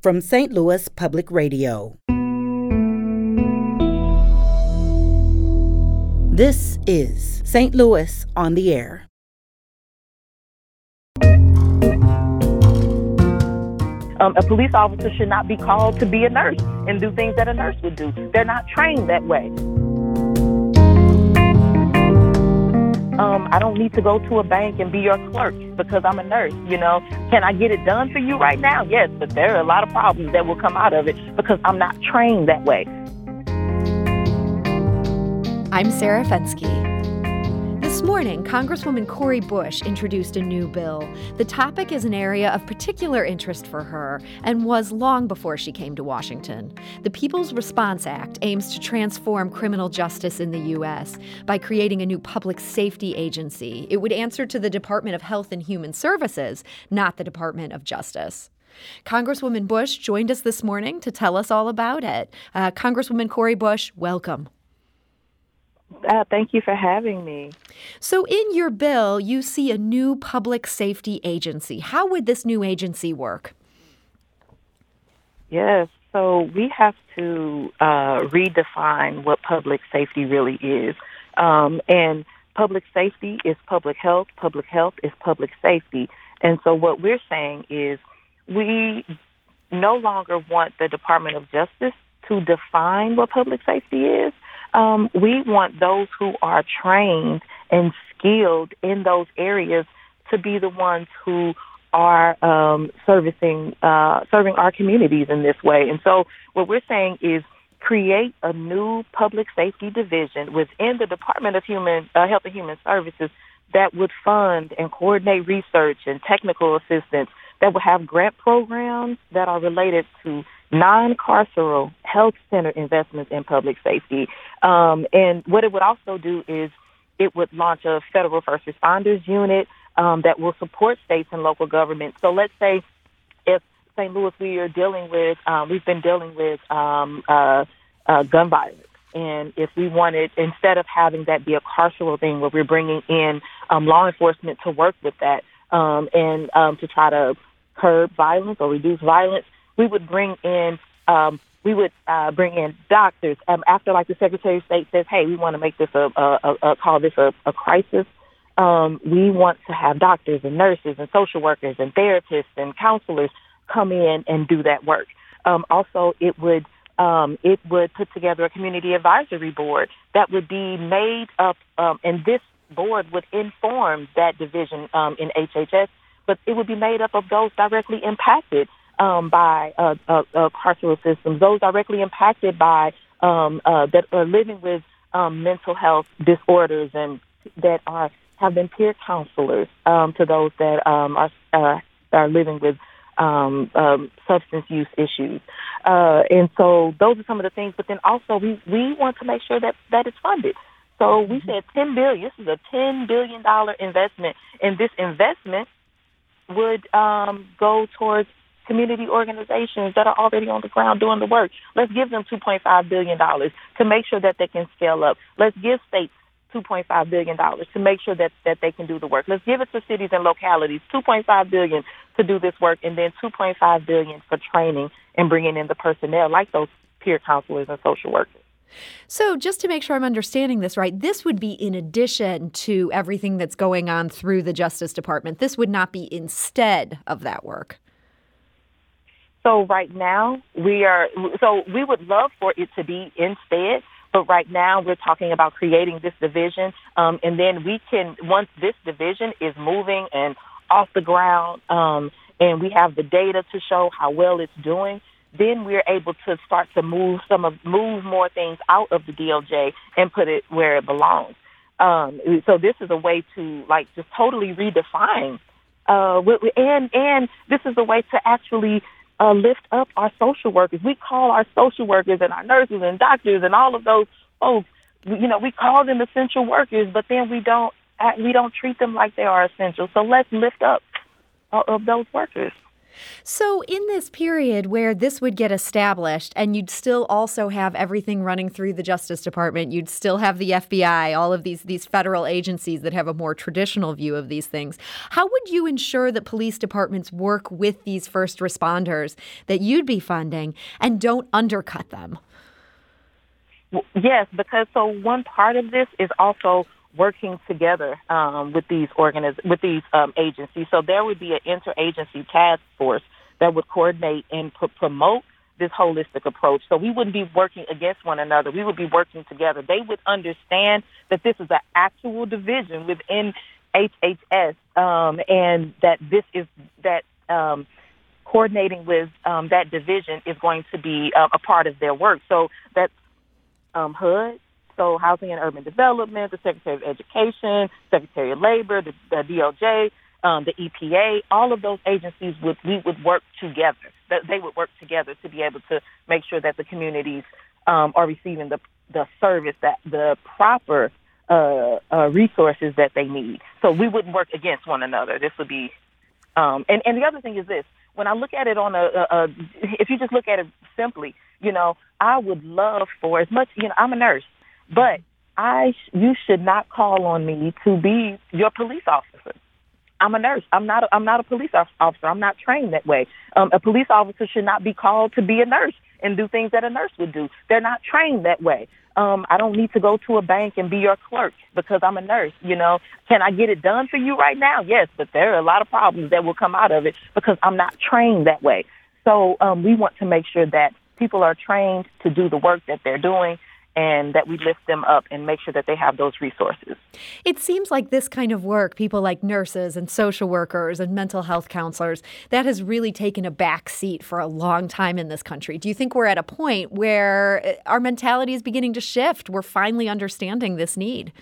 from St. Louis Public Radio. This is St. Louis on the Air. Um, a police officer should not be called to be a nurse and do things that a nurse would do. They're not trained that way. Um, I don't need to go to a bank and be your clerk because I'm a nurse. You know, can I get it done for you right now? Yes, but there are a lot of problems that will come out of it because I'm not trained that way. I'm Sarah Fenske. Morning, Congresswoman Cori Bush introduced a new bill. The topic is an area of particular interest for her and was long before she came to Washington. The People's Response Act aims to transform criminal justice in the U.S. by creating a new public safety agency. It would answer to the Department of Health and Human Services, not the Department of Justice. Congresswoman Bush joined us this morning to tell us all about it. Uh, Congresswoman Cori Bush, welcome. Uh, thank you for having me. So, in your bill, you see a new public safety agency. How would this new agency work? Yes, so we have to uh, redefine what public safety really is. Um, and public safety is public health, public health is public safety. And so, what we're saying is we no longer want the Department of Justice to define what public safety is. Um, we want those who are trained and skilled in those areas to be the ones who are um, servicing uh, serving our communities in this way. And so, what we're saying is create a new public safety division within the Department of Human uh, Health and Human Services that would fund and coordinate research and technical assistance that would have grant programs that are related to non-carceral health center investments in public safety. Um, and what it would also do is it would launch a federal first responders unit um, that will support states and local governments. So let's say if St. Louis we are dealing with, um, we've been dealing with um, uh, uh, gun violence. And if we wanted, instead of having that be a carceral thing where we're bringing in um, law enforcement to work with that um, and um, to try to curb violence or reduce violence, we would bring in um, we would uh, bring in doctors um, after like the Secretary of State says, "Hey, we want to make this a, a, a, a call this a, a crisis." Um, we want to have doctors and nurses and social workers and therapists and counselors come in and do that work. Um, also, it would um, it would put together a community advisory board that would be made up, um, and this board would inform that division um, in HHS, but it would be made up of those directly impacted um, by uh, uh, uh, carceral systems, those directly impacted by um, uh, that are living with um, mental health disorders and that are have been peer counselors um, to those that um, are uh, are living with um, um, substance use issues. Uh, and so those are some of the things. But then also we we want to make sure that that is funded. So we mm-hmm. said ten billion. This is a ten billion dollar investment, and this investment would um, go towards community organizations that are already on the ground doing the work. Let's give them $2.5 billion to make sure that they can scale up. Let's give states $2.5 billion to make sure that, that they can do the work. Let's give it to cities and localities, 2.5 billion to do this work, and then 2.5 billion for training and bringing in the personnel like those peer counselors and social workers. So, just to make sure I'm understanding this right, this would be in addition to everything that's going on through the Justice Department. This would not be instead of that work. So right now we are, so we would love for it to be instead, but right now we're talking about creating this division. Um, and then we can, once this division is moving and off the ground, um, and we have the data to show how well it's doing, then we're able to start to move some of, move more things out of the DOJ and put it where it belongs. Um, so this is a way to like just totally redefine, uh, and, and this is a way to actually uh, lift up our social workers. We call our social workers and our nurses and doctors and all of those folks. You know, we call them essential workers, but then we don't we don't treat them like they are essential. So let's lift up uh, of those workers. So, in this period where this would get established, and you'd still also have everything running through the Justice Department, you'd still have the FBI, all of these these federal agencies that have a more traditional view of these things. How would you ensure that police departments work with these first responders that you'd be funding and don't undercut them? Yes, because so one part of this is also working together um, with these organiz- with these um, agencies. So there would be an interagency task force that would coordinate and pr- promote this holistic approach. So we wouldn't be working against one another. We would be working together. They would understand that this is an actual division within HHS, um, and that this is that um, coordinating with um, that division is going to be uh, a part of their work. So that's um, HUD, so Housing and Urban Development, the Secretary of Education, Secretary of Labor, the, the DOJ, um, the EPA, all of those agencies would we would work together. That they would work together to be able to make sure that the communities um, are receiving the the service that the proper uh, uh, resources that they need. So we wouldn't work against one another. This would be, um, and and the other thing is this: when I look at it on a, a, a if you just look at it simply, you know, I would love for as much. You know, I'm a nurse. But I, you should not call on me to be your police officer. I'm a nurse. I'm not. A, I'm not a police officer. I'm not trained that way. Um, a police officer should not be called to be a nurse and do things that a nurse would do. They're not trained that way. Um, I don't need to go to a bank and be your clerk because I'm a nurse. You know, can I get it done for you right now? Yes, but there are a lot of problems that will come out of it because I'm not trained that way. So um, we want to make sure that people are trained to do the work that they're doing and that we lift them up and make sure that they have those resources. It seems like this kind of work, people like nurses and social workers and mental health counselors, that has really taken a back seat for a long time in this country. Do you think we're at a point where uh, our mentality is beginning to shift? We're finally understanding this need.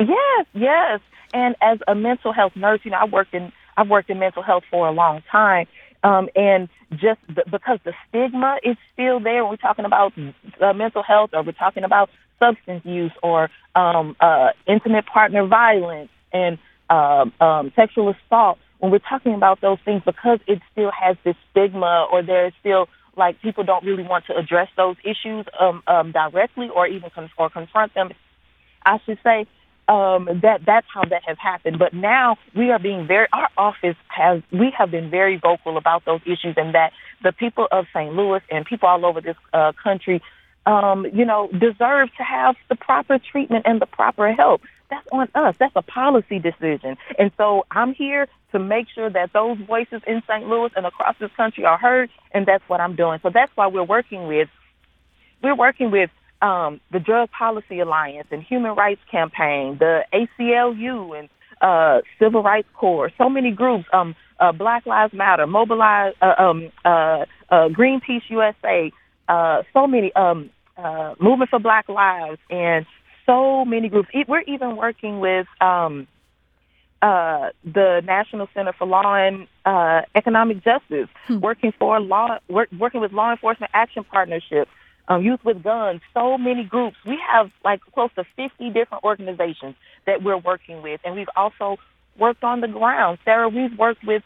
Yes, yes. And as a mental health nurse, you know, I worked in I've worked in mental health for a long time, um, and just because the stigma is still there we're talking about uh, mental health or we're talking about substance use or um, uh, intimate partner violence and um, um, sexual assault, when we're talking about those things, because it still has this stigma or there's still like people don't really want to address those issues um, um, directly or even con- or confront them, I should say um, that that's how that has happened. But now we are being very. Our office has we have been very vocal about those issues, and that the people of St. Louis and people all over this uh, country, um, you know, deserve to have the proper treatment and the proper help. That's on us. That's a policy decision. And so I'm here to make sure that those voices in St. Louis and across this country are heard, and that's what I'm doing. So that's why we're working with we're working with um, the Drug Policy Alliance and Human Rights Campaign, the ACLU and uh, Civil Rights Corps, so many groups, um, uh, Black Lives Matter, Mobilize, uh, um, uh, uh, Greenpeace USA, uh, so many, um, uh, Movement for Black Lives, and so many groups. We're even working with um, uh, the National Center for Law and uh, Economic Justice, hmm. working for law, work, working with law enforcement action partnerships, um, Youth with Guns, so many groups. We have like close to 50 different organizations that we're working with. And we've also worked on the ground. Sarah, we've worked with,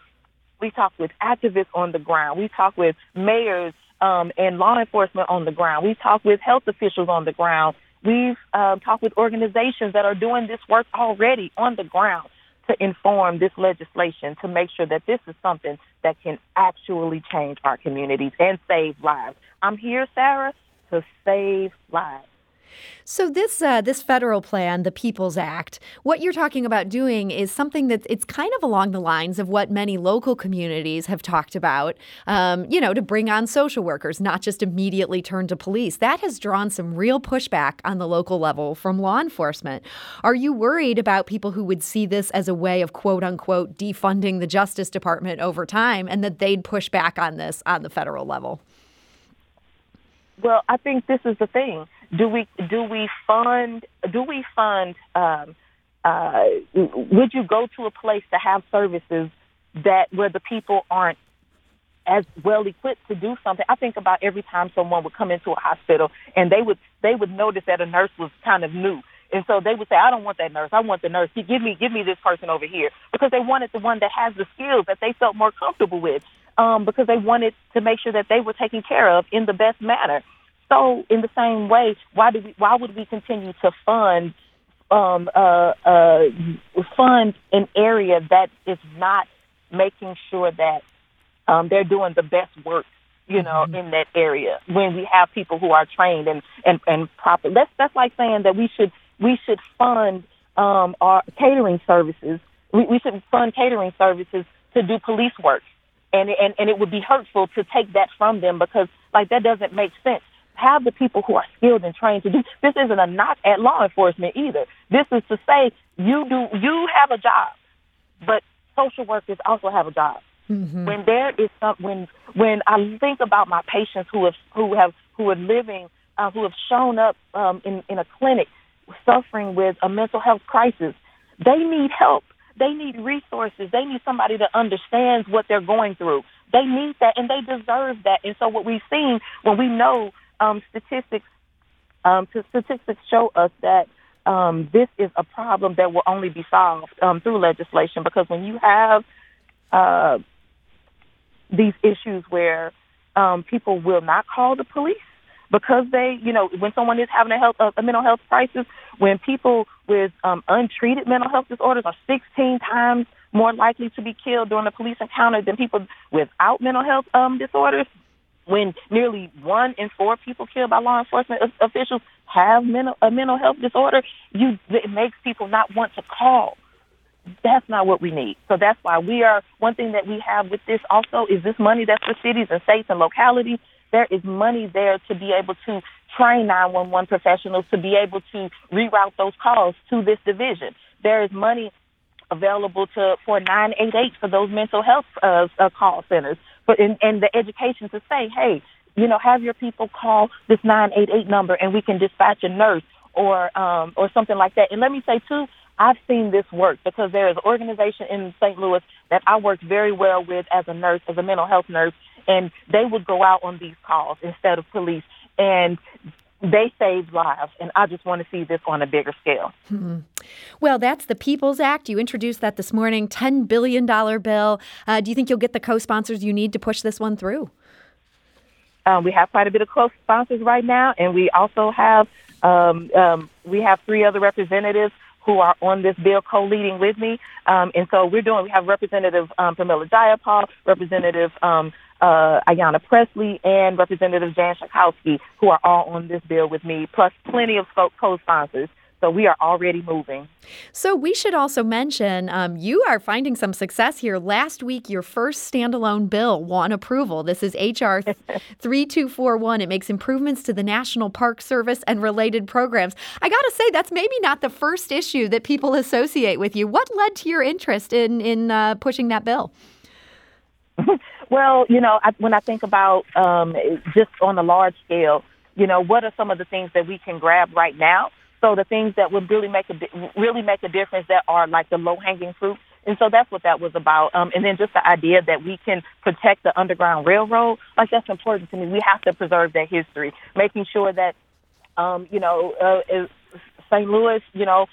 we talk with activists on the ground. We talk with mayors um, and law enforcement on the ground. We talk with health officials on the ground. We've um, talked with organizations that are doing this work already on the ground to inform this legislation to make sure that this is something that can actually change our communities and save lives. I'm here, Sarah, to save lives. So this uh, this federal plan, the People's Act, what you're talking about doing is something that it's kind of along the lines of what many local communities have talked about. Um, you know, to bring on social workers, not just immediately turn to police. That has drawn some real pushback on the local level from law enforcement. Are you worried about people who would see this as a way of quote unquote defunding the Justice Department over time, and that they'd push back on this on the federal level? Well, I think this is the thing. Do we do we fund do we fund um, uh, would you go to a place to have services that where the people aren't as well equipped to do something. I think about every time someone would come into a hospital and they would they would notice that a nurse was kind of new And so they would say, I don't want that nurse. I want the nurse. Give me, give me this person over here because they wanted the one that has the skills that they felt more comfortable with. Um, because they wanted to make sure that they were taken care of in the best manner. So, in the same way, why do we? Why would we continue to fund um, uh, uh, fund an area that is not making sure that um, they're doing the best work you know, mm-hmm. in that area when we have people who are trained and and and proper. That's that's like saying that we should we should fund um, our catering services. We, we should fund catering services to do police work, and and and it would be hurtful to take that from them because like that doesn't make sense. Have the people who are skilled and trained to do. This isn't a knock at law enforcement either. This is to say you do you have a job, but social workers also have a job Mm-hmm. When there is some, when when I think about my patients who have who have who are living uh, who have shown up um, in in a clinic suffering with a mental health crisis, they need help. They need resources. They need somebody that understands what they're going through. They need that, and they deserve that. And so, what we've seen when we know um, statistics, um, statistics show us that um, this is a problem that will only be solved um, through legislation. Because when you have uh, these issues where um, people will not call the police because they, you know, when someone is having a health a mental health crisis, when people with um, untreated mental health disorders are 16 times more likely to be killed during a police encounter than people without mental health um, disorders. When nearly one in four people killed by law enforcement officials have mental a mental health disorder, you it makes people not want to call that's not what we need. So that's why we are, one thing that we have with this also is this money that's for cities and states and localities. There is money there to be able to train 911 professionals to be able to reroute those calls to this division. There is money available to for 988 for those mental health uh, uh, call centers, but in, and the education to say, hey, you know, have your people call this 988 number and we can dispatch a nurse or um, or something like that. And let me say too, I've seen this work because there is an organization in St. Louis that I worked very well with as a nurse, as a mental health nurse, and they would go out on these calls instead of police, and they saved lives. And I just want to see this on a bigger scale. hmm Well, that's the People's Act. You introduced that this morning, $10 billion bill. Uh, do you think you'll get the co sponsors you need to push this one through? Um, we have quite a bit of co sponsors right now, and we also have um, um, we have three other representatives who are on this bill co-leading with me. Um, and so we're doing, we have Representative um, Pramila Jayapal, Representative um, uh, Ayanna Pressley, and Representative Jan Schakowsky, who are all on this bill with me, plus plenty of co-sponsors. So we are already moving. So we should also mention um, you are finding some success here. Last week, your first standalone bill won approval. This is H.R. 3241. It makes improvements to the National Park Service and related programs. I got to say, that's maybe not the first issue that people associate with you. What led to your interest in, in uh, pushing that bill? well, you know, I, when I think about um, just on a large scale, you know, what are some of the things that we can grab right now? So the things that would really make a really make a difference that are like the low hanging fruit. And so that's what that was about. Um, and then just the idea that we can protect the Underground Railroad, like that's important to me. We have to preserve that history, making sure that, um, you know, uh, St. Louis, you know,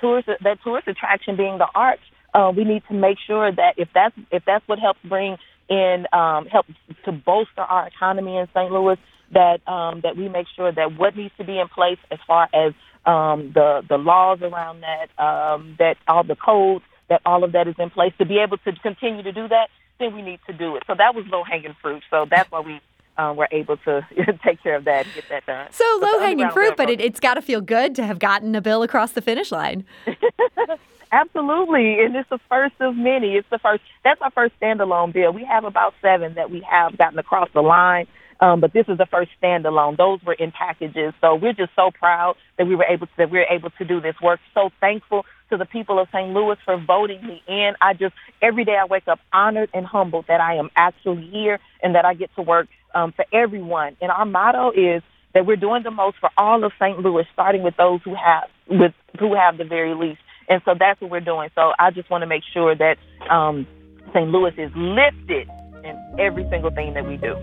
tourist that tourist attraction being the arts. Uh, we need to make sure that if that's if that's what helps bring in um, help to bolster our economy in St. Louis, that um, that we make sure that what needs to be in place as far as um, the the laws around that, um, that all the codes, that all of that is in place to be able to continue to do that. Then we need to do it. So that was low hanging fruit. So that's why we um, were able to take care of that and get that done. So low hanging fruit, but it, has got to feel good to have gotten a bill across the finish line. Absolutely, and it's the first of many. It's the first. That's our first standalone bill. We have about seven that we have gotten across the line. Um, but this is the first standalone. Those were in packages. So we're just so proud that we were able to, that we are able to do this work. So thankful to the people of St. Louis for voting me in. I just every day I wake up honored and humbled that I am actually here and that I get to work um, for everyone. And our motto is that we're doing the most for all of St. Louis, starting with those who have with who have the very least. And so that's what we're doing. So I just want to make sure that um, St. Louis is lifted in every single thing that we do.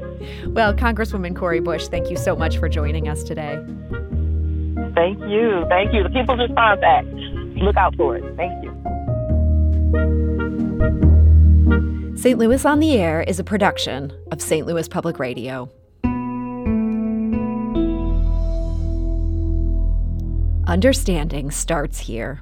Well, Congresswoman Cori Bush, thank you so much for joining us today. Thank Thank you. Thank you. The People's Response Act. Look out for it. Thank you. St. Louis on the Air is a production of St. Louis Public Radio. Understanding starts here.